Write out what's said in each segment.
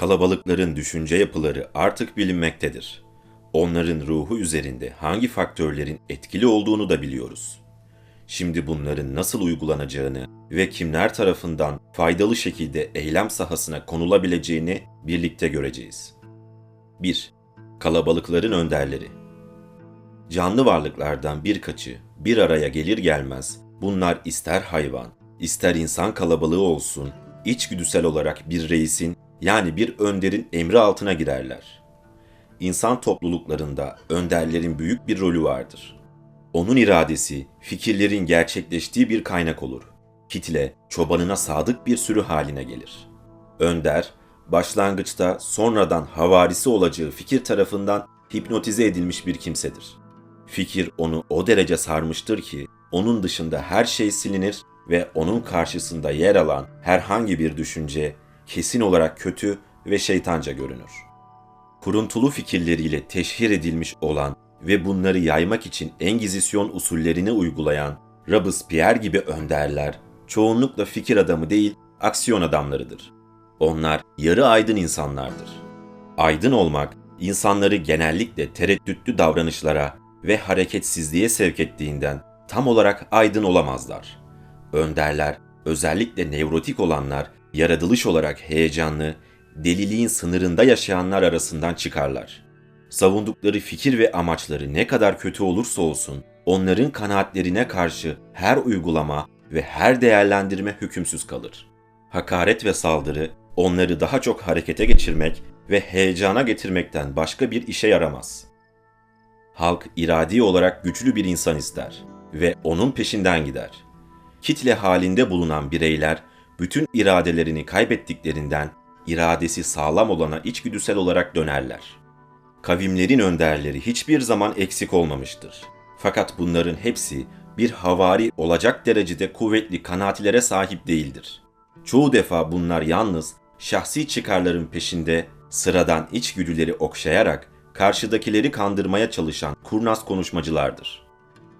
Kalabalıkların düşünce yapıları artık bilinmektedir. Onların ruhu üzerinde hangi faktörlerin etkili olduğunu da biliyoruz. Şimdi bunların nasıl uygulanacağını ve kimler tarafından faydalı şekilde eylem sahasına konulabileceğini birlikte göreceğiz. 1. Kalabalıkların önderleri Canlı varlıklardan birkaçı bir araya gelir gelmez bunlar ister hayvan, ister insan kalabalığı olsun, içgüdüsel olarak bir reisin yani bir önderin emri altına girerler. İnsan topluluklarında önderlerin büyük bir rolü vardır. Onun iradesi, fikirlerin gerçekleştiği bir kaynak olur. Kitle, çobanına sadık bir sürü haline gelir. Önder, başlangıçta sonradan havarisi olacağı fikir tarafından hipnotize edilmiş bir kimsedir. Fikir onu o derece sarmıştır ki onun dışında her şey silinir ve onun karşısında yer alan herhangi bir düşünce kesin olarak kötü ve şeytanca görünür. Kuruntulu fikirleriyle teşhir edilmiş olan ve bunları yaymak için Engizisyon usullerini uygulayan Robespierre gibi önderler çoğunlukla fikir adamı değil, aksiyon adamlarıdır. Onlar yarı aydın insanlardır. Aydın olmak, insanları genellikle tereddütlü davranışlara ve hareketsizliğe sevk ettiğinden tam olarak aydın olamazlar. Önderler, özellikle nevrotik olanlar, yaratılış olarak heyecanlı, deliliğin sınırında yaşayanlar arasından çıkarlar. Savundukları fikir ve amaçları ne kadar kötü olursa olsun, onların kanaatlerine karşı her uygulama ve her değerlendirme hükümsüz kalır. Hakaret ve saldırı onları daha çok harekete geçirmek ve heyecana getirmekten başka bir işe yaramaz. Halk iradi olarak güçlü bir insan ister ve onun peşinden gider. Kitle halinde bulunan bireyler bütün iradelerini kaybettiklerinden iradesi sağlam olana içgüdüsel olarak dönerler. Kavimlerin önderleri hiçbir zaman eksik olmamıştır. Fakat bunların hepsi bir havari olacak derecede kuvvetli kanaatlere sahip değildir. Çoğu defa bunlar yalnız şahsi çıkarların peşinde sıradan içgüdüleri okşayarak karşıdakileri kandırmaya çalışan kurnaz konuşmacılardır.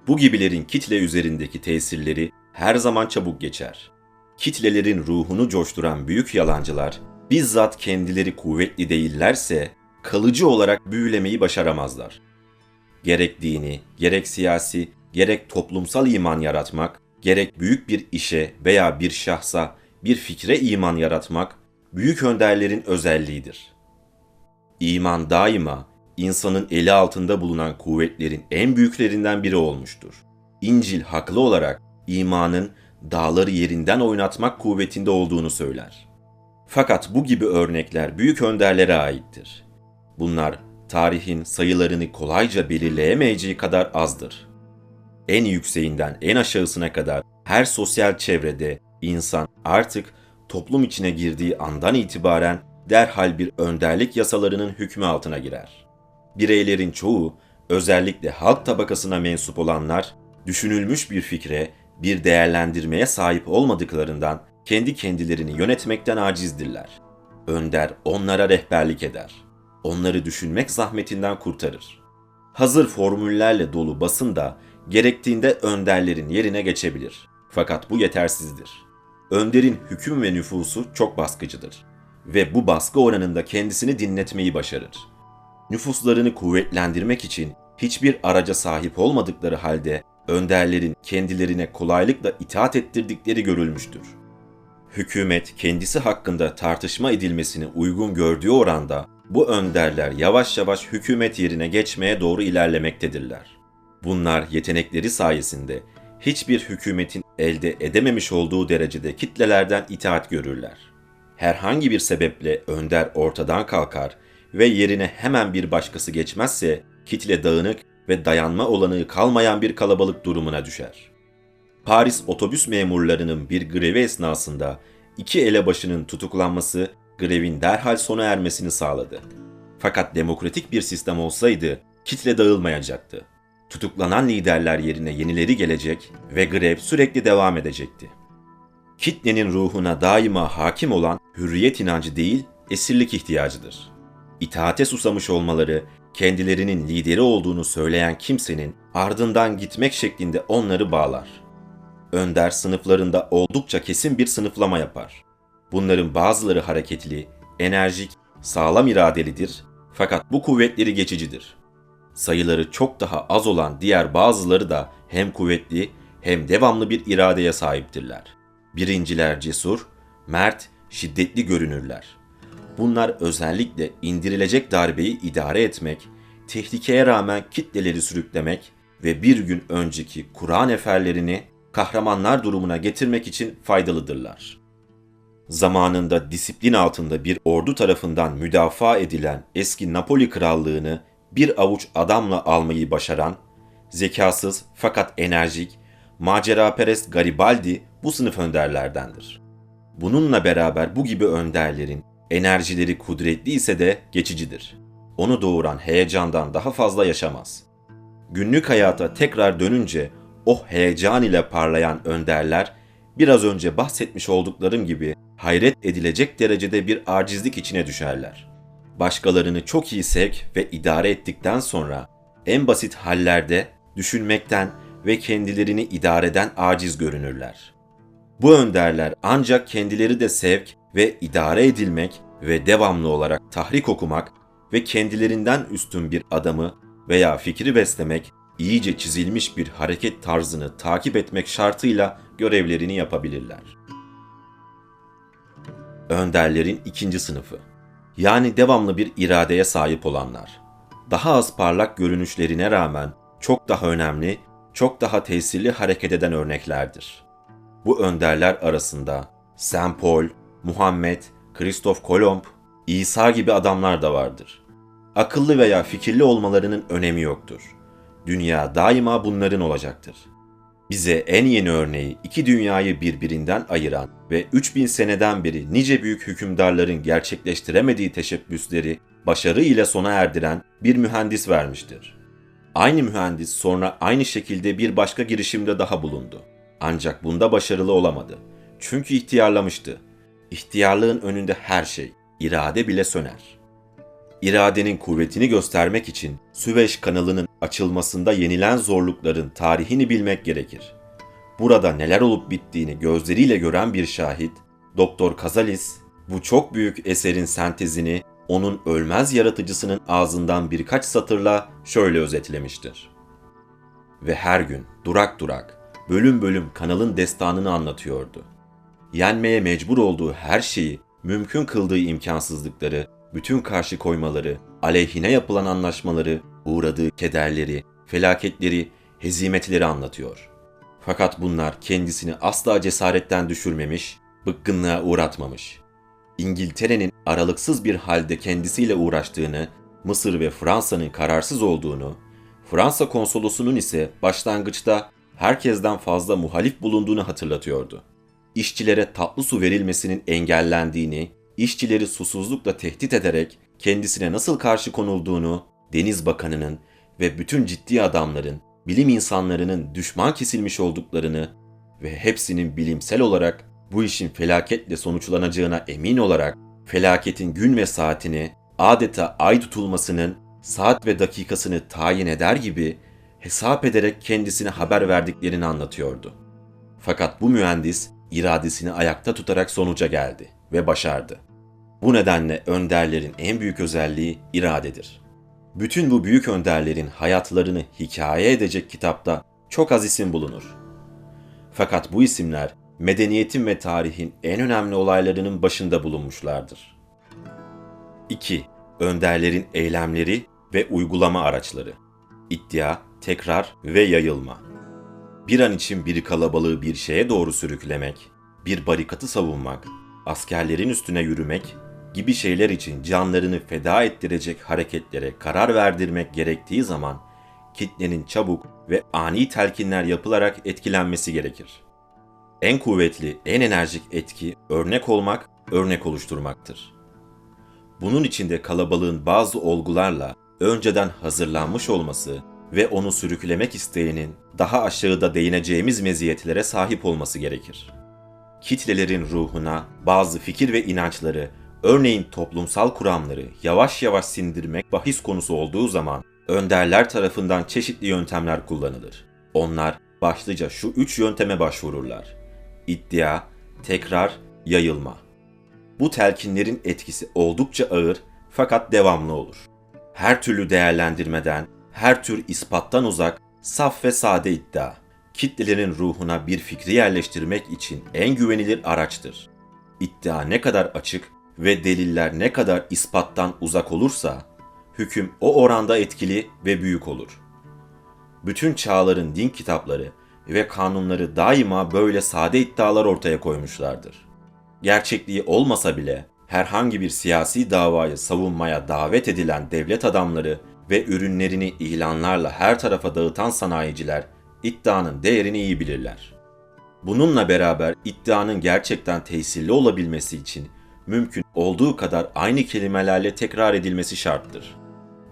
Bu gibilerin kitle üzerindeki tesirleri her zaman çabuk geçer. Kitlelerin ruhunu coşturan büyük yalancılar bizzat kendileri kuvvetli değillerse kalıcı olarak büyülemeyi başaramazlar. Gerek dini, gerek siyasi, gerek toplumsal iman yaratmak, gerek büyük bir işe veya bir şahsa, bir fikre iman yaratmak büyük önderlerin özelliğidir. İman daima insanın eli altında bulunan kuvvetlerin en büyüklerinden biri olmuştur. İncil haklı olarak imanın dağları yerinden oynatmak kuvvetinde olduğunu söyler. Fakat bu gibi örnekler büyük önderlere aittir. Bunlar tarihin sayılarını kolayca belirleyemeyeceği kadar azdır. En yükseğinden en aşağısına kadar her sosyal çevrede insan artık toplum içine girdiği andan itibaren derhal bir önderlik yasalarının hükmü altına girer. Bireylerin çoğu, özellikle halk tabakasına mensup olanlar, düşünülmüş bir fikre, bir değerlendirmeye sahip olmadıklarından kendi kendilerini yönetmekten acizdirler. Önder onlara rehberlik eder. Onları düşünmek zahmetinden kurtarır. Hazır formüllerle dolu basın da gerektiğinde önderlerin yerine geçebilir. Fakat bu yetersizdir. Önderin hüküm ve nüfusu çok baskıcıdır ve bu baskı oranında kendisini dinletmeyi başarır. Nüfuslarını kuvvetlendirmek için hiçbir araca sahip olmadıkları halde önderlerin kendilerine kolaylıkla itaat ettirdikleri görülmüştür. Hükümet kendisi hakkında tartışma edilmesini uygun gördüğü oranda bu önderler yavaş yavaş hükümet yerine geçmeye doğru ilerlemektedirler. Bunlar yetenekleri sayesinde hiçbir hükümetin elde edememiş olduğu derecede kitlelerden itaat görürler. Herhangi bir sebeple önder ortadan kalkar ve yerine hemen bir başkası geçmezse kitle dağınık ve dayanma olanağı kalmayan bir kalabalık durumuna düşer. Paris otobüs memurlarının bir grevi esnasında iki elebaşının tutuklanması grevin derhal sona ermesini sağladı. Fakat demokratik bir sistem olsaydı kitle dağılmayacaktı. Tutuklanan liderler yerine yenileri gelecek ve grev sürekli devam edecekti. Kitlenin ruhuna daima hakim olan hürriyet inancı değil, esirlik ihtiyacıdır. İtaate susamış olmaları, kendilerinin lideri olduğunu söyleyen kimsenin ardından gitmek şeklinde onları bağlar. Önder sınıflarında oldukça kesin bir sınıflama yapar. Bunların bazıları hareketli, enerjik, sağlam iradelidir fakat bu kuvvetleri geçicidir. Sayıları çok daha az olan diğer bazıları da hem kuvvetli hem devamlı bir iradeye sahiptirler. Birinciler cesur, mert, şiddetli görünürler. Bunlar özellikle indirilecek darbeyi idare etmek, tehlikeye rağmen kitleleri sürüklemek ve bir gün önceki Kur'an eferlerini kahramanlar durumuna getirmek için faydalıdırlar. Zamanında disiplin altında bir ordu tarafından müdafaa edilen eski Napoli krallığını bir avuç adamla almayı başaran, zekasız fakat enerjik, maceraperest Garibaldi bu sınıf önderlerdendir. Bununla beraber bu gibi önderlerin enerjileri kudretli ise de geçicidir. Onu doğuran heyecandan daha fazla yaşamaz. Günlük hayata tekrar dönünce o heyecan ile parlayan önderler biraz önce bahsetmiş olduklarım gibi hayret edilecek derecede bir acizlik içine düşerler. Başkalarını çok iyi sevk ve idare ettikten sonra en basit hallerde düşünmekten ve kendilerini idareden aciz görünürler. Bu önderler ancak kendileri de sevk ve idare edilmek ve devamlı olarak tahrik okumak ve kendilerinden üstün bir adamı veya fikri beslemek, iyice çizilmiş bir hareket tarzını takip etmek şartıyla görevlerini yapabilirler. Önderlerin ikinci sınıfı yani devamlı bir iradeye sahip olanlar. Daha az parlak görünüşlerine rağmen çok daha önemli, çok daha tesirli hareket eden örneklerdir. Bu önderler arasında Saint Paul, Muhammed, Kristof Kolomb, İsa gibi adamlar da vardır. Akıllı veya fikirli olmalarının önemi yoktur. Dünya daima bunların olacaktır. Bize en yeni örneği iki dünyayı birbirinden ayıran ve 3000 seneden beri nice büyük hükümdarların gerçekleştiremediği teşebbüsleri başarı ile sona erdiren bir mühendis vermiştir. Aynı mühendis sonra aynı şekilde bir başka girişimde daha bulundu. Ancak bunda başarılı olamadı. Çünkü ihtiyarlamıştı. İhtiyarlığın önünde her şey, irade bile söner. İradenin kuvvetini göstermek için Süveyş kanalının açılmasında yenilen zorlukların tarihini bilmek gerekir. Burada neler olup bittiğini gözleriyle gören bir şahit, Doktor Kazalis bu çok büyük eserin sentezini onun ölmez yaratıcısının ağzından birkaç satırla şöyle özetlemiştir. Ve her gün durak durak, bölüm bölüm kanalın destanını anlatıyordu. Yenmeye mecbur olduğu her şeyi, mümkün kıldığı imkansızlıkları, bütün karşı koymaları, aleyhine yapılan anlaşmaları, uğradığı kederleri, felaketleri, hezimetleri anlatıyor. Fakat bunlar kendisini asla cesaretten düşürmemiş, bıkkınlığa uğratmamış. İngiltere'nin aralıksız bir halde kendisiyle uğraştığını, Mısır ve Fransa'nın kararsız olduğunu, Fransa konsolosunun ise başlangıçta herkesten fazla muhalif bulunduğunu hatırlatıyordu. İşçilere tatlı su verilmesinin engellendiğini, işçileri susuzlukla tehdit ederek kendisine nasıl karşı konulduğunu Deniz Bakanı'nın ve bütün ciddi adamların, bilim insanlarının düşman kesilmiş olduklarını ve hepsinin bilimsel olarak bu işin felaketle sonuçlanacağına emin olarak felaketin gün ve saatini adeta ay tutulmasının saat ve dakikasını tayin eder gibi hesap ederek kendisine haber verdiklerini anlatıyordu. Fakat bu mühendis iradesini ayakta tutarak sonuca geldi ve başardı. Bu nedenle önderlerin en büyük özelliği iradedir. Bütün bu büyük önderlerin hayatlarını hikaye edecek kitapta çok az isim bulunur. Fakat bu isimler medeniyetin ve tarihin en önemli olaylarının başında bulunmuşlardır. 2. Önderlerin eylemleri ve uygulama araçları. İddia, tekrar ve yayılma. Bir an için bir kalabalığı bir şeye doğru sürüklemek, bir barikatı savunmak, askerlerin üstüne yürümek gibi şeyler için canlarını feda ettirecek hareketlere karar verdirmek gerektiği zaman kitlenin çabuk ve ani telkinler yapılarak etkilenmesi gerekir. En kuvvetli, en enerjik etki örnek olmak, örnek oluşturmaktır. Bunun içinde kalabalığın bazı olgularla önceden hazırlanmış olması ve onu sürüklemek isteyenin daha aşağıda değineceğimiz meziyetlere sahip olması gerekir. Kitlelerin ruhuna bazı fikir ve inançları Örneğin toplumsal kuramları yavaş yavaş sindirmek bahis konusu olduğu zaman önderler tarafından çeşitli yöntemler kullanılır. Onlar başlıca şu üç yönteme başvururlar. İddia, tekrar, yayılma. Bu telkinlerin etkisi oldukça ağır fakat devamlı olur. Her türlü değerlendirmeden, her tür ispattan uzak, saf ve sade iddia, kitlelerin ruhuna bir fikri yerleştirmek için en güvenilir araçtır. İddia ne kadar açık ve deliller ne kadar ispattan uzak olursa, hüküm o oranda etkili ve büyük olur. Bütün çağların din kitapları ve kanunları daima böyle sade iddialar ortaya koymuşlardır. Gerçekliği olmasa bile herhangi bir siyasi davayı savunmaya davet edilen devlet adamları ve ürünlerini ilanlarla her tarafa dağıtan sanayiciler iddianın değerini iyi bilirler. Bununla beraber iddianın gerçekten tesirli olabilmesi için mümkün olduğu kadar aynı kelimelerle tekrar edilmesi şarttır.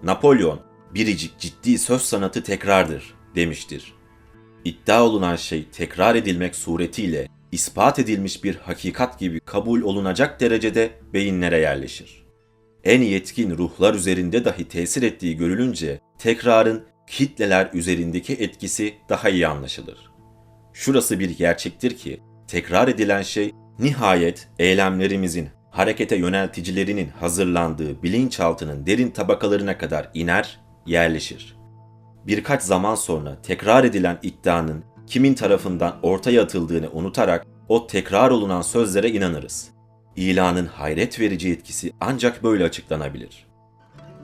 Napolyon, biricik ciddi söz sanatı tekrardır demiştir. İddia olunan şey tekrar edilmek suretiyle ispat edilmiş bir hakikat gibi kabul olunacak derecede beyinlere yerleşir. En yetkin ruhlar üzerinde dahi tesir ettiği görülünce tekrarın kitleler üzerindeki etkisi daha iyi anlaşılır. Şurası bir gerçektir ki tekrar edilen şey nihayet eylemlerimizin harekete yönelticilerinin hazırlandığı bilinçaltının derin tabakalarına kadar iner, yerleşir. Birkaç zaman sonra tekrar edilen iddianın kimin tarafından ortaya atıldığını unutarak o tekrar olunan sözlere inanırız. İlanın hayret verici etkisi ancak böyle açıklanabilir.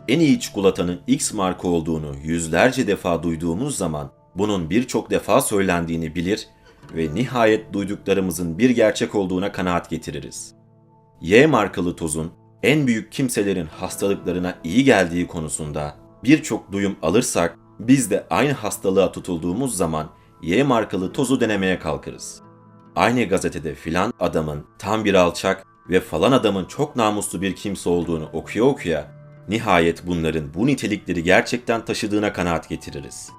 En iyi çikolatanın X marka olduğunu yüzlerce defa duyduğumuz zaman bunun birçok defa söylendiğini bilir ve nihayet duyduklarımızın bir gerçek olduğuna kanaat getiririz. Y markalı tozun en büyük kimselerin hastalıklarına iyi geldiği konusunda birçok duyum alırsak biz de aynı hastalığa tutulduğumuz zaman Y markalı tozu denemeye kalkarız. Aynı gazetede filan adamın tam bir alçak ve falan adamın çok namuslu bir kimse olduğunu okuya okuya nihayet bunların bu nitelikleri gerçekten taşıdığına kanaat getiririz.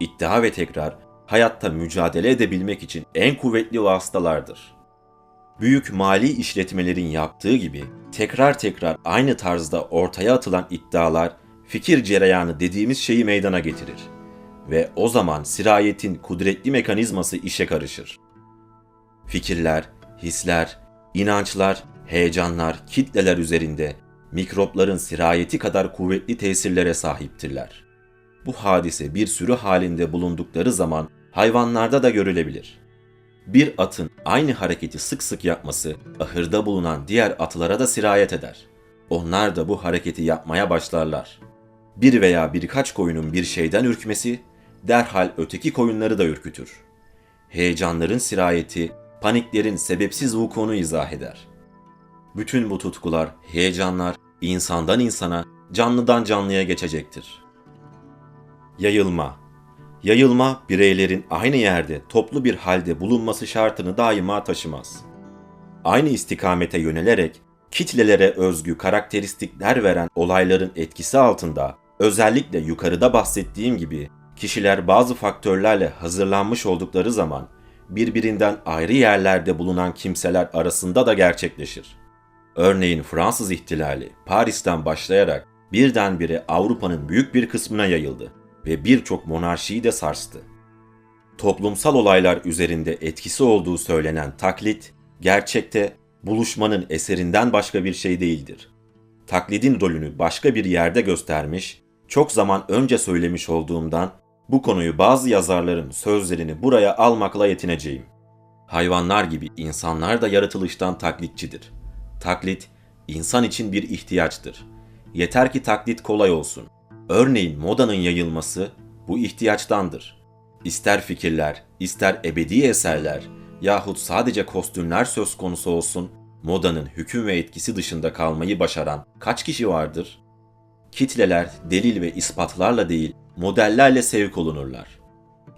İddia ve tekrar hayatta mücadele edebilmek için en kuvvetli vasıtalardır. Büyük mali işletmelerin yaptığı gibi tekrar tekrar aynı tarzda ortaya atılan iddialar fikir cereyanı dediğimiz şeyi meydana getirir ve o zaman sirayetin kudretli mekanizması işe karışır. Fikirler, hisler, inançlar, heyecanlar, kitleler üzerinde mikropların sirayeti kadar kuvvetli tesirlere sahiptirler. Bu hadise bir sürü halinde bulundukları zaman hayvanlarda da görülebilir. Bir atın aynı hareketi sık sık yapması ahırda bulunan diğer atlara da sirayet eder. Onlar da bu hareketi yapmaya başlarlar. Bir veya birkaç koyunun bir şeyden ürkmesi derhal öteki koyunları da ürkütür. Heyecanların sirayeti, paniklerin sebepsiz vukuunu izah eder. Bütün bu tutkular, heyecanlar insandan insana, canlıdan canlıya geçecektir. Yayılma Yayılma, bireylerin aynı yerde toplu bir halde bulunması şartını daima taşımaz. Aynı istikamete yönelerek kitlelere özgü karakteristikler veren olayların etkisi altında özellikle yukarıda bahsettiğim gibi kişiler bazı faktörlerle hazırlanmış oldukları zaman birbirinden ayrı yerlerde bulunan kimseler arasında da gerçekleşir. Örneğin Fransız ihtilali Paris'ten başlayarak birdenbire Avrupa'nın büyük bir kısmına yayıldı ve birçok monarşiyi de sarstı. Toplumsal olaylar üzerinde etkisi olduğu söylenen taklit, gerçekte buluşmanın eserinden başka bir şey değildir. Taklidin rolünü başka bir yerde göstermiş, çok zaman önce söylemiş olduğumdan bu konuyu bazı yazarların sözlerini buraya almakla yetineceğim. Hayvanlar gibi insanlar da yaratılıştan taklitçidir. Taklit, insan için bir ihtiyaçtır. Yeter ki taklit kolay olsun. Örneğin modanın yayılması bu ihtiyaçtandır. İster fikirler, ister ebedi eserler yahut sadece kostümler söz konusu olsun, modanın hüküm ve etkisi dışında kalmayı başaran kaç kişi vardır? Kitleler delil ve ispatlarla değil, modellerle sevk olunurlar.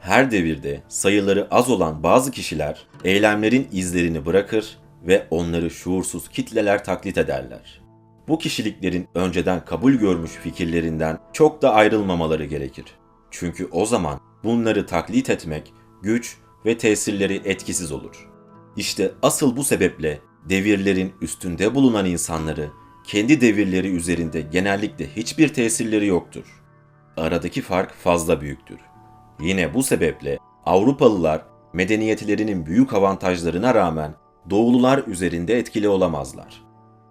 Her devirde sayıları az olan bazı kişiler eylemlerin izlerini bırakır ve onları şuursuz kitleler taklit ederler. Bu kişiliklerin önceden kabul görmüş fikirlerinden çok da ayrılmamaları gerekir. Çünkü o zaman bunları taklit etmek güç ve tesirleri etkisiz olur. İşte asıl bu sebeple devirlerin üstünde bulunan insanları kendi devirleri üzerinde genellikle hiçbir tesirleri yoktur. Aradaki fark fazla büyüktür. Yine bu sebeple Avrupalılar medeniyetlerinin büyük avantajlarına rağmen Doğulular üzerinde etkili olamazlar.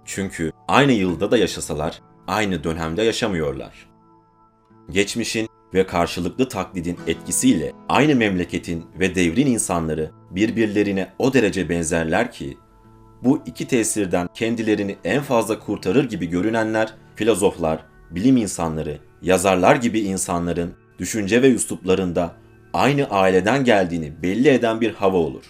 Çünkü aynı yılda da yaşasalar aynı dönemde yaşamıyorlar. Geçmişin ve karşılıklı taklidin etkisiyle aynı memleketin ve devrin insanları birbirlerine o derece benzerler ki bu iki tesirden kendilerini en fazla kurtarır gibi görünenler filozoflar, bilim insanları, yazarlar gibi insanların düşünce ve üsluplarında aynı aileden geldiğini belli eden bir hava olur.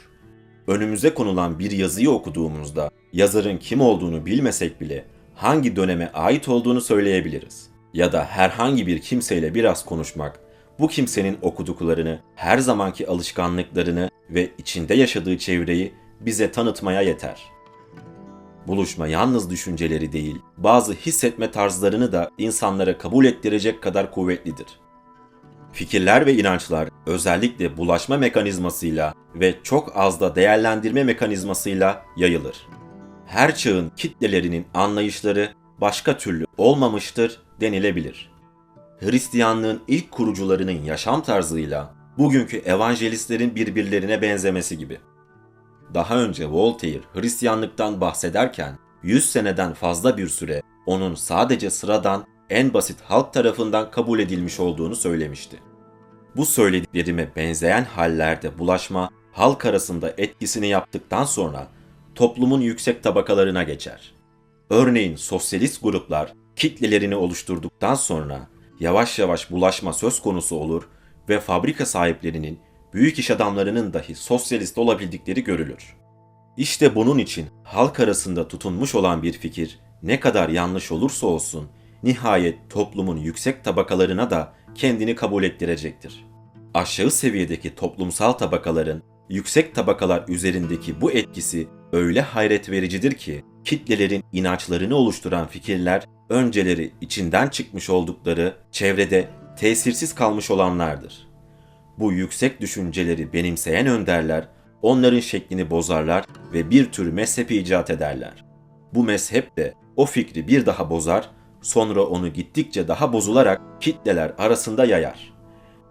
Önümüze konulan bir yazıyı okuduğumuzda yazarın kim olduğunu bilmesek bile hangi döneme ait olduğunu söyleyebiliriz. Ya da herhangi bir kimseyle biraz konuşmak, bu kimsenin okuduklarını, her zamanki alışkanlıklarını ve içinde yaşadığı çevreyi bize tanıtmaya yeter. Buluşma yalnız düşünceleri değil, bazı hissetme tarzlarını da insanlara kabul ettirecek kadar kuvvetlidir. Fikirler ve inançlar özellikle bulaşma mekanizmasıyla ve çok az da değerlendirme mekanizmasıyla yayılır. Her çağın kitlelerinin anlayışları başka türlü olmamıştır denilebilir. Hristiyanlığın ilk kurucularının yaşam tarzıyla bugünkü evangelistlerin birbirlerine benzemesi gibi. Daha önce Voltaire Hristiyanlıktan bahsederken 100 seneden fazla bir süre onun sadece sıradan en basit halk tarafından kabul edilmiş olduğunu söylemişti. Bu söylediklerime benzeyen hallerde bulaşma halk arasında etkisini yaptıktan sonra toplumun yüksek tabakalarına geçer. Örneğin sosyalist gruplar kitlelerini oluşturduktan sonra yavaş yavaş bulaşma söz konusu olur ve fabrika sahiplerinin, büyük iş adamlarının dahi sosyalist olabildikleri görülür. İşte bunun için halk arasında tutunmuş olan bir fikir ne kadar yanlış olursa olsun nihayet toplumun yüksek tabakalarına da kendini kabul ettirecektir. Aşağı seviyedeki toplumsal tabakaların yüksek tabakalar üzerindeki bu etkisi öyle hayret vericidir ki kitlelerin inançlarını oluşturan fikirler önceleri içinden çıkmış oldukları çevrede tesirsiz kalmış olanlardır. Bu yüksek düşünceleri benimseyen önderler onların şeklini bozarlar ve bir tür mezhepi icat ederler. Bu mezhep de o fikri bir daha bozar, sonra onu gittikçe daha bozularak kitleler arasında yayar.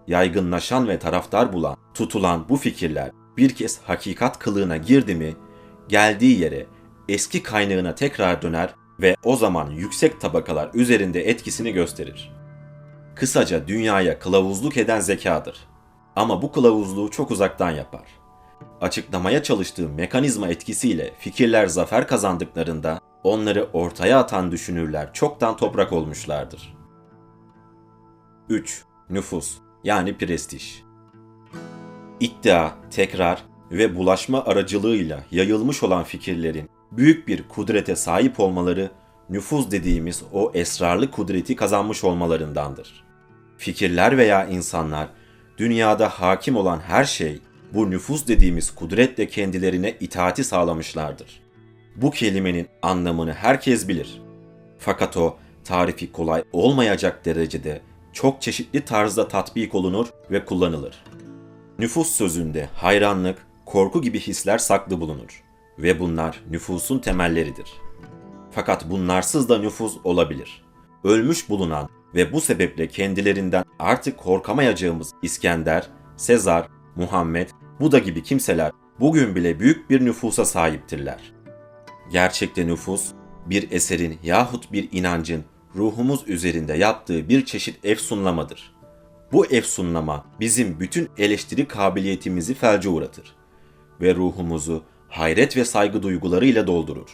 Yaygınlaşan ve taraftar bulan, tutulan bu fikirler bir kez hakikat kılığına girdi mi, geldiği yere eski kaynağına tekrar döner ve o zaman yüksek tabakalar üzerinde etkisini gösterir. Kısaca dünyaya kılavuzluk eden zekadır. Ama bu kılavuzluğu çok uzaktan yapar. Açıklamaya çalıştığı mekanizma etkisiyle fikirler zafer kazandıklarında onları ortaya atan düşünürler çoktan toprak olmuşlardır. 3. Nüfus yani prestij. İddia, tekrar ve bulaşma aracılığıyla yayılmış olan fikirlerin büyük bir kudrete sahip olmaları nüfuz dediğimiz o esrarlı kudreti kazanmış olmalarındandır. Fikirler veya insanlar dünyada hakim olan her şey bu nüfuz dediğimiz kudretle kendilerine itaati sağlamışlardır. Bu kelimenin anlamını herkes bilir. Fakat o tarifi kolay olmayacak derecede çok çeşitli tarzda tatbik olunur ve kullanılır. Nüfus sözünde hayranlık, korku gibi hisler saklı bulunur ve bunlar nüfusun temelleridir. Fakat bunlarsız da nüfus olabilir. Ölmüş bulunan ve bu sebeple kendilerinden artık korkamayacağımız İskender, Sezar, Muhammed, Buda gibi kimseler bugün bile büyük bir nüfusa sahiptirler. Gerçekte nüfus, bir eserin yahut bir inancın ruhumuz üzerinde yaptığı bir çeşit efsunlamadır. Bu efsunlama bizim bütün eleştiri kabiliyetimizi felce uğratır ve ruhumuzu hayret ve saygı duygularıyla doldurur.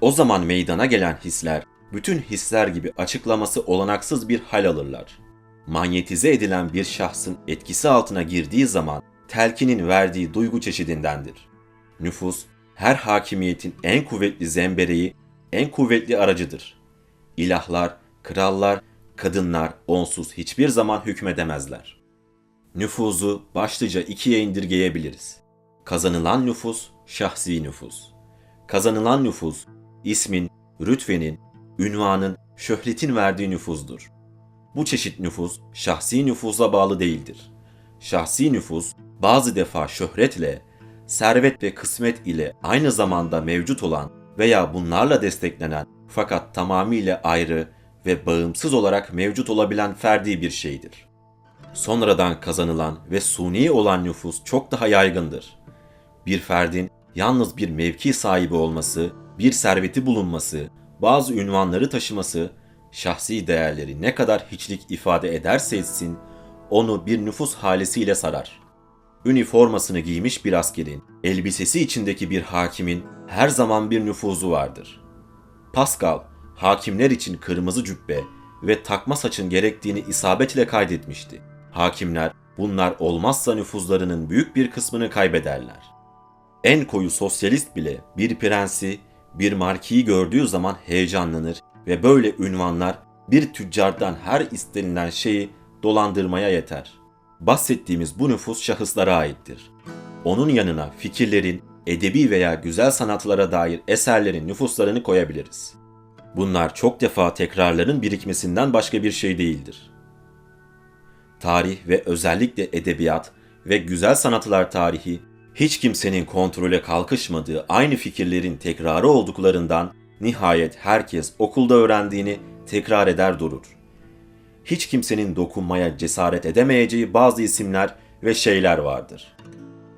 O zaman meydana gelen hisler, bütün hisler gibi açıklaması olanaksız bir hal alırlar. Manyetize edilen bir şahsın etkisi altına girdiği zaman telkinin verdiği duygu çeşidindendir. Nüfus, her hakimiyetin en kuvvetli zembereği, en kuvvetli aracıdır. İlahlar, krallar, kadınlar onsuz hiçbir zaman hükmedemezler. Nüfuzu başlıca ikiye indirgeyebiliriz. Kazanılan nüfus, şahsi nüfus. Kazanılan nüfus, ismin, rütvenin, ünvanın, şöhretin verdiği nüfuzdur. Bu çeşit nüfus şahsi nüfuza bağlı değildir. Şahsi nüfus bazı defa şöhretle, servet ve kısmet ile aynı zamanda mevcut olan veya bunlarla desteklenen fakat tamamıyla ayrı ve bağımsız olarak mevcut olabilen ferdi bir şeydir. Sonradan kazanılan ve suni olan nüfus çok daha yaygındır. Bir ferdin yalnız bir mevki sahibi olması, bir serveti bulunması, bazı ünvanları taşıması, şahsi değerleri ne kadar hiçlik ifade ederse etsin, onu bir nüfus halesiyle sarar. Üniformasını giymiş bir askerin, elbisesi içindeki bir hakimin her zaman bir nüfuzu vardır. Pascal, hakimler için kırmızı cübbe ve takma saçın gerektiğini isabetle kaydetmişti. Hakimler bunlar olmazsa nüfuzlarının büyük bir kısmını kaybederler. En koyu sosyalist bile bir prensi, bir markiyi gördüğü zaman heyecanlanır ve böyle ünvanlar bir tüccardan her istenilen şeyi dolandırmaya yeter. Bahsettiğimiz bu nüfus şahıslara aittir. Onun yanına fikirlerin, edebi veya güzel sanatlara dair eserlerin nüfuslarını koyabiliriz. Bunlar çok defa tekrarların birikmesinden başka bir şey değildir. Tarih ve özellikle edebiyat ve güzel sanatlar tarihi hiç kimsenin kontrole kalkışmadığı aynı fikirlerin tekrarı olduklarından nihayet herkes okulda öğrendiğini tekrar eder durur. Hiç kimsenin dokunmaya cesaret edemeyeceği bazı isimler ve şeyler vardır.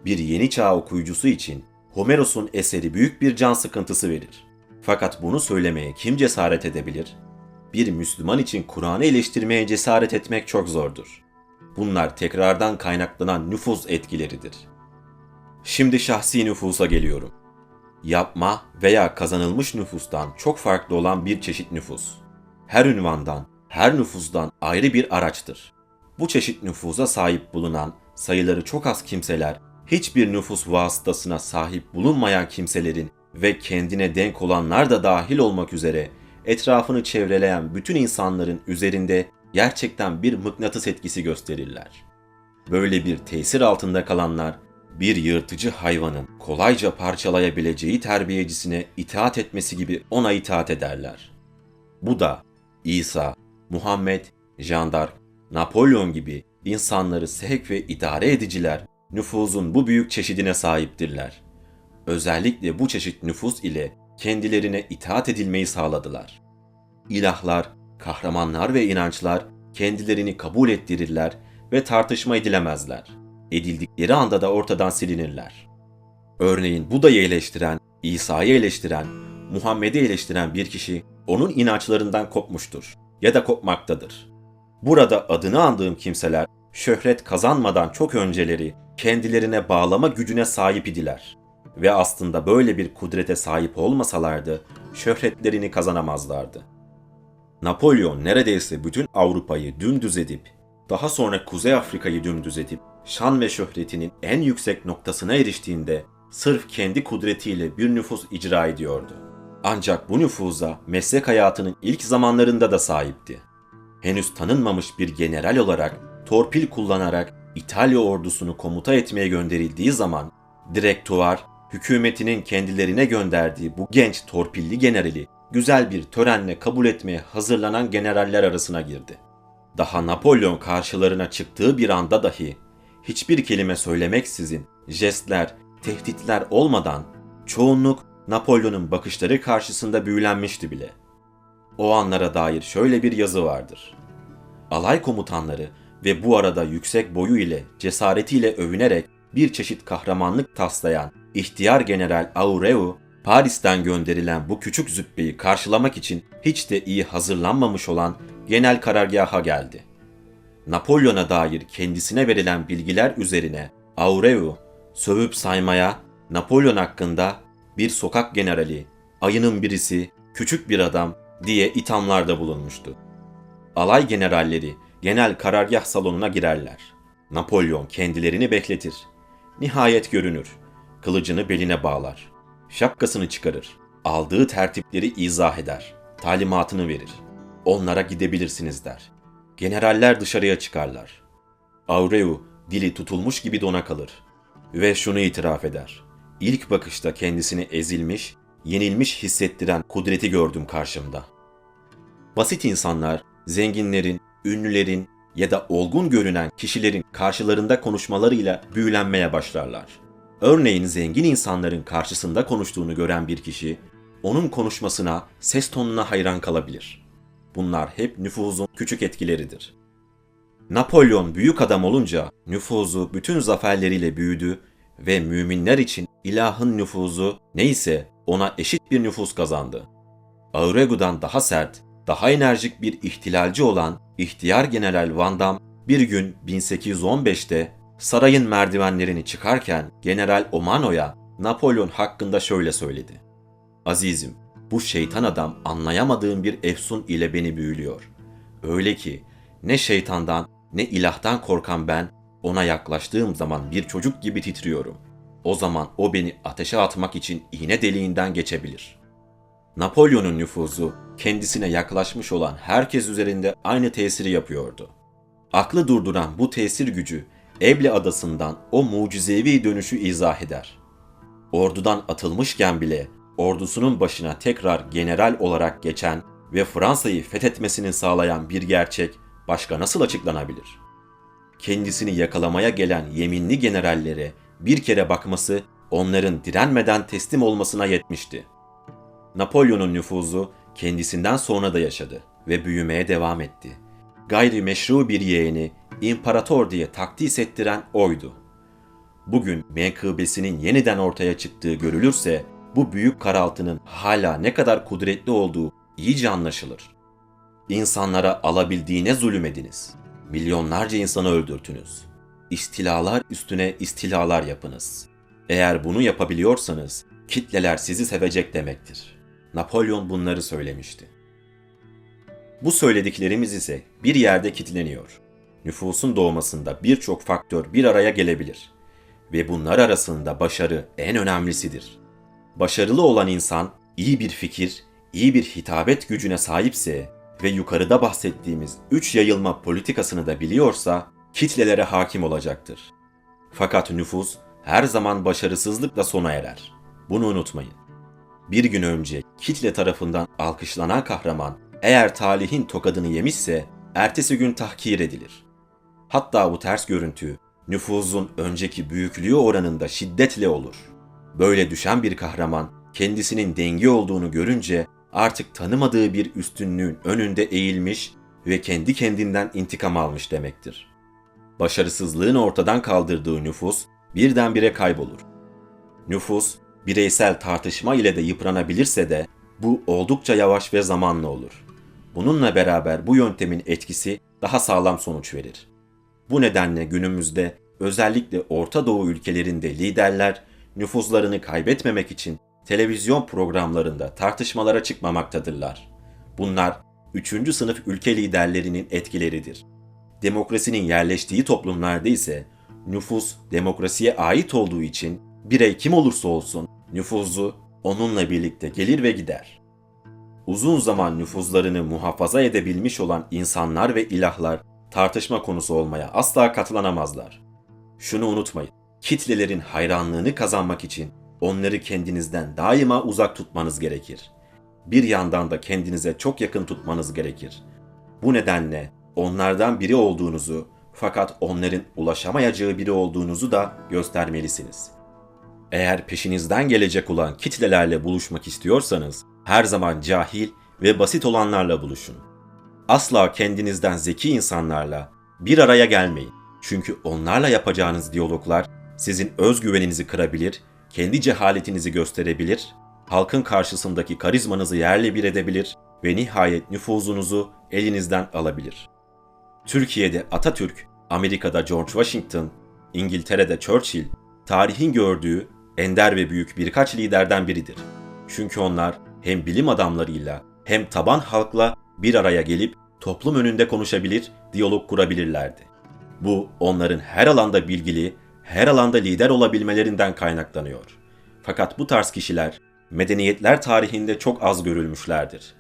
Bir yeni çağ okuyucusu için Homeros'un eseri büyük bir can sıkıntısı verir. Fakat bunu söylemeye kim cesaret edebilir? Bir Müslüman için Kur'an'ı eleştirmeye cesaret etmek çok zordur. Bunlar tekrardan kaynaklanan nüfuz etkileridir. Şimdi şahsi nüfusa geliyorum. Yapma veya kazanılmış nüfustan çok farklı olan bir çeşit nüfus. Her ünvandan, her nüfustan ayrı bir araçtır. Bu çeşit nüfuza sahip bulunan sayıları çok az kimseler, hiçbir nüfus vasıtasına sahip bulunmayan kimselerin ve kendine denk olanlar da dahil olmak üzere etrafını çevreleyen bütün insanların üzerinde gerçekten bir mıknatıs etkisi gösterirler. Böyle bir tesir altında kalanlar bir yırtıcı hayvanın kolayca parçalayabileceği terbiyecisine itaat etmesi gibi ona itaat ederler. Bu da İsa, Muhammed, Jandark, Napolyon gibi insanları sevk ve idare ediciler nüfuzun bu büyük çeşidine sahiptirler. Özellikle bu çeşit nüfus ile kendilerine itaat edilmeyi sağladılar. İlahlar, kahramanlar ve inançlar kendilerini kabul ettirirler ve tartışma edilemezler. Edildikleri anda da ortadan silinirler. Örneğin Buda'yı eleştiren, İsa'yı eleştiren, Muhammed'i eleştiren bir kişi onun inançlarından kopmuştur ya da kopmaktadır. Burada adını andığım kimseler şöhret kazanmadan çok önceleri kendilerine bağlama gücüne sahip idiler ve aslında böyle bir kudrete sahip olmasalardı şöhretlerini kazanamazlardı. Napolyon neredeyse bütün Avrupa'yı dümdüz edip, daha sonra Kuzey Afrika'yı dümdüz edip, şan ve şöhretinin en yüksek noktasına eriştiğinde sırf kendi kudretiyle bir nüfus icra ediyordu. Ancak bu nüfuza meslek hayatının ilk zamanlarında da sahipti. Henüz tanınmamış bir general olarak torpil kullanarak İtalya ordusunu komuta etmeye gönderildiği zaman direktuvar hükümetinin kendilerine gönderdiği bu genç torpilli generali güzel bir törenle kabul etmeye hazırlanan generaller arasına girdi. Daha Napolyon karşılarına çıktığı bir anda dahi hiçbir kelime söylemeksizin jestler, tehditler olmadan çoğunluk Napolyon'un bakışları karşısında büyülenmişti bile. O anlara dair şöyle bir yazı vardır. Alay komutanları ve bu arada yüksek boyu ile cesaretiyle övünerek bir çeşit kahramanlık taslayan ihtiyar general Aureu, Paris'ten gönderilen bu küçük zübbeyi karşılamak için hiç de iyi hazırlanmamış olan genel karargaha geldi. Napolyon'a dair kendisine verilen bilgiler üzerine Aureu sövüp saymaya Napolyon hakkında bir sokak generali, ayının birisi, küçük bir adam diye ithamlarda bulunmuştu. Alay generalleri genel karargah salonuna girerler. Napolyon kendilerini bekletir. Nihayet görünür. Kılıcını beline bağlar. Şapkasını çıkarır. Aldığı tertipleri izah eder. Talimatını verir. Onlara gidebilirsiniz der. Generaller dışarıya çıkarlar. Aureu dili tutulmuş gibi dona kalır. Ve şunu itiraf eder. İlk bakışta kendisini ezilmiş, yenilmiş hissettiren kudreti gördüm karşımda. Basit insanlar, zenginlerin, ünlülerin ya da olgun görünen kişilerin karşılarında konuşmalarıyla büyülenmeye başlarlar. Örneğin zengin insanların karşısında konuştuğunu gören bir kişi, onun konuşmasına, ses tonuna hayran kalabilir. Bunlar hep nüfuzun küçük etkileridir. Napolyon büyük adam olunca nüfuzu bütün zaferleriyle büyüdü ve müminler için ilahın nüfuzu neyse ona eşit bir nüfus kazandı. Aurigu'dan daha sert, daha enerjik bir ihtilalci olan ihtiyar General Van Damme bir gün 1815'te sarayın merdivenlerini çıkarken General Omano'ya Napolyon hakkında şöyle söyledi. Azizim, bu şeytan adam anlayamadığım bir efsun ile beni büyülüyor. Öyle ki ne şeytandan ne ilahtan korkan ben ona yaklaştığım zaman bir çocuk gibi titriyorum. O zaman o beni ateşe atmak için iğne deliğinden geçebilir. Napolyon'un nüfuzu kendisine yaklaşmış olan herkes üzerinde aynı tesiri yapıyordu. Aklı durduran bu tesir gücü Eble adasından o mucizevi dönüşü izah eder. Ordudan atılmışken bile ordusunun başına tekrar general olarak geçen ve Fransa'yı fethetmesini sağlayan bir gerçek başka nasıl açıklanabilir? Kendisini yakalamaya gelen yeminli generallere bir kere bakması onların direnmeden teslim olmasına yetmişti. Napolyon'un nüfuzu kendisinden sonra da yaşadı ve büyümeye devam etti. Gayri meşru bir yeğeni imparator diye takdis ettiren oydu. Bugün menkıbesinin yeniden ortaya çıktığı görülürse bu büyük karaltının hala ne kadar kudretli olduğu iyice anlaşılır. İnsanlara alabildiğine zulümediniz. Milyonlarca insanı öldürtünüz. İstilalar üstüne istilalar yapınız. Eğer bunu yapabiliyorsanız kitleler sizi sevecek demektir. Napolyon bunları söylemişti. Bu söylediklerimiz ise bir yerde kitleniyor. Nüfusun doğmasında birçok faktör bir araya gelebilir ve bunlar arasında başarı en önemlisidir. Başarılı olan insan iyi bir fikir, iyi bir hitabet gücüne sahipse ve yukarıda bahsettiğimiz üç yayılma politikasını da biliyorsa kitlelere hakim olacaktır. Fakat nüfus her zaman başarısızlıkla sona erer. Bunu unutmayın. Bir gün önce kitle tarafından alkışlanan kahraman eğer talihin tokadını yemişse ertesi gün tahkir edilir. Hatta bu ters görüntü nüfuzun önceki büyüklüğü oranında şiddetle olur. Böyle düşen bir kahraman kendisinin dengi olduğunu görünce artık tanımadığı bir üstünlüğün önünde eğilmiş ve kendi kendinden intikam almış demektir. Başarısızlığın ortadan kaldırdığı nüfus birdenbire kaybolur. Nüfus bireysel tartışma ile de yıpranabilirse de bu oldukça yavaş ve zamanlı olur. Bununla beraber bu yöntemin etkisi daha sağlam sonuç verir. Bu nedenle günümüzde özellikle Orta Doğu ülkelerinde liderler nüfuzlarını kaybetmemek için televizyon programlarında tartışmalara çıkmamaktadırlar. Bunlar üçüncü sınıf ülke liderlerinin etkileridir. Demokrasinin yerleştiği toplumlarda ise nüfus demokrasiye ait olduğu için birey kim olursa olsun nüfuzu onunla birlikte gelir ve gider. Uzun zaman nüfuzlarını muhafaza edebilmiş olan insanlar ve ilahlar tartışma konusu olmaya asla katlanamazlar. Şunu unutmayın, kitlelerin hayranlığını kazanmak için onları kendinizden daima uzak tutmanız gerekir. Bir yandan da kendinize çok yakın tutmanız gerekir. Bu nedenle onlardan biri olduğunuzu fakat onların ulaşamayacağı biri olduğunuzu da göstermelisiniz. Eğer peşinizden gelecek olan kitlelerle buluşmak istiyorsanız her zaman cahil ve basit olanlarla buluşun. Asla kendinizden zeki insanlarla bir araya gelmeyin. Çünkü onlarla yapacağınız diyaloglar sizin özgüveninizi kırabilir, kendi cehaletinizi gösterebilir, halkın karşısındaki karizmanızı yerle bir edebilir ve nihayet nüfuzunuzu elinizden alabilir. Türkiye'de Atatürk, Amerika'da George Washington, İngiltere'de Churchill, tarihin gördüğü ender ve büyük birkaç liderden biridir. Çünkü onlar hem bilim adamlarıyla hem taban halkla bir araya gelip toplum önünde konuşabilir, diyalog kurabilirlerdi. Bu onların her alanda bilgili, her alanda lider olabilmelerinden kaynaklanıyor. Fakat bu tarz kişiler medeniyetler tarihinde çok az görülmüşlerdir.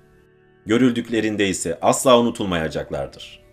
Görüldüklerinde ise asla unutulmayacaklardır.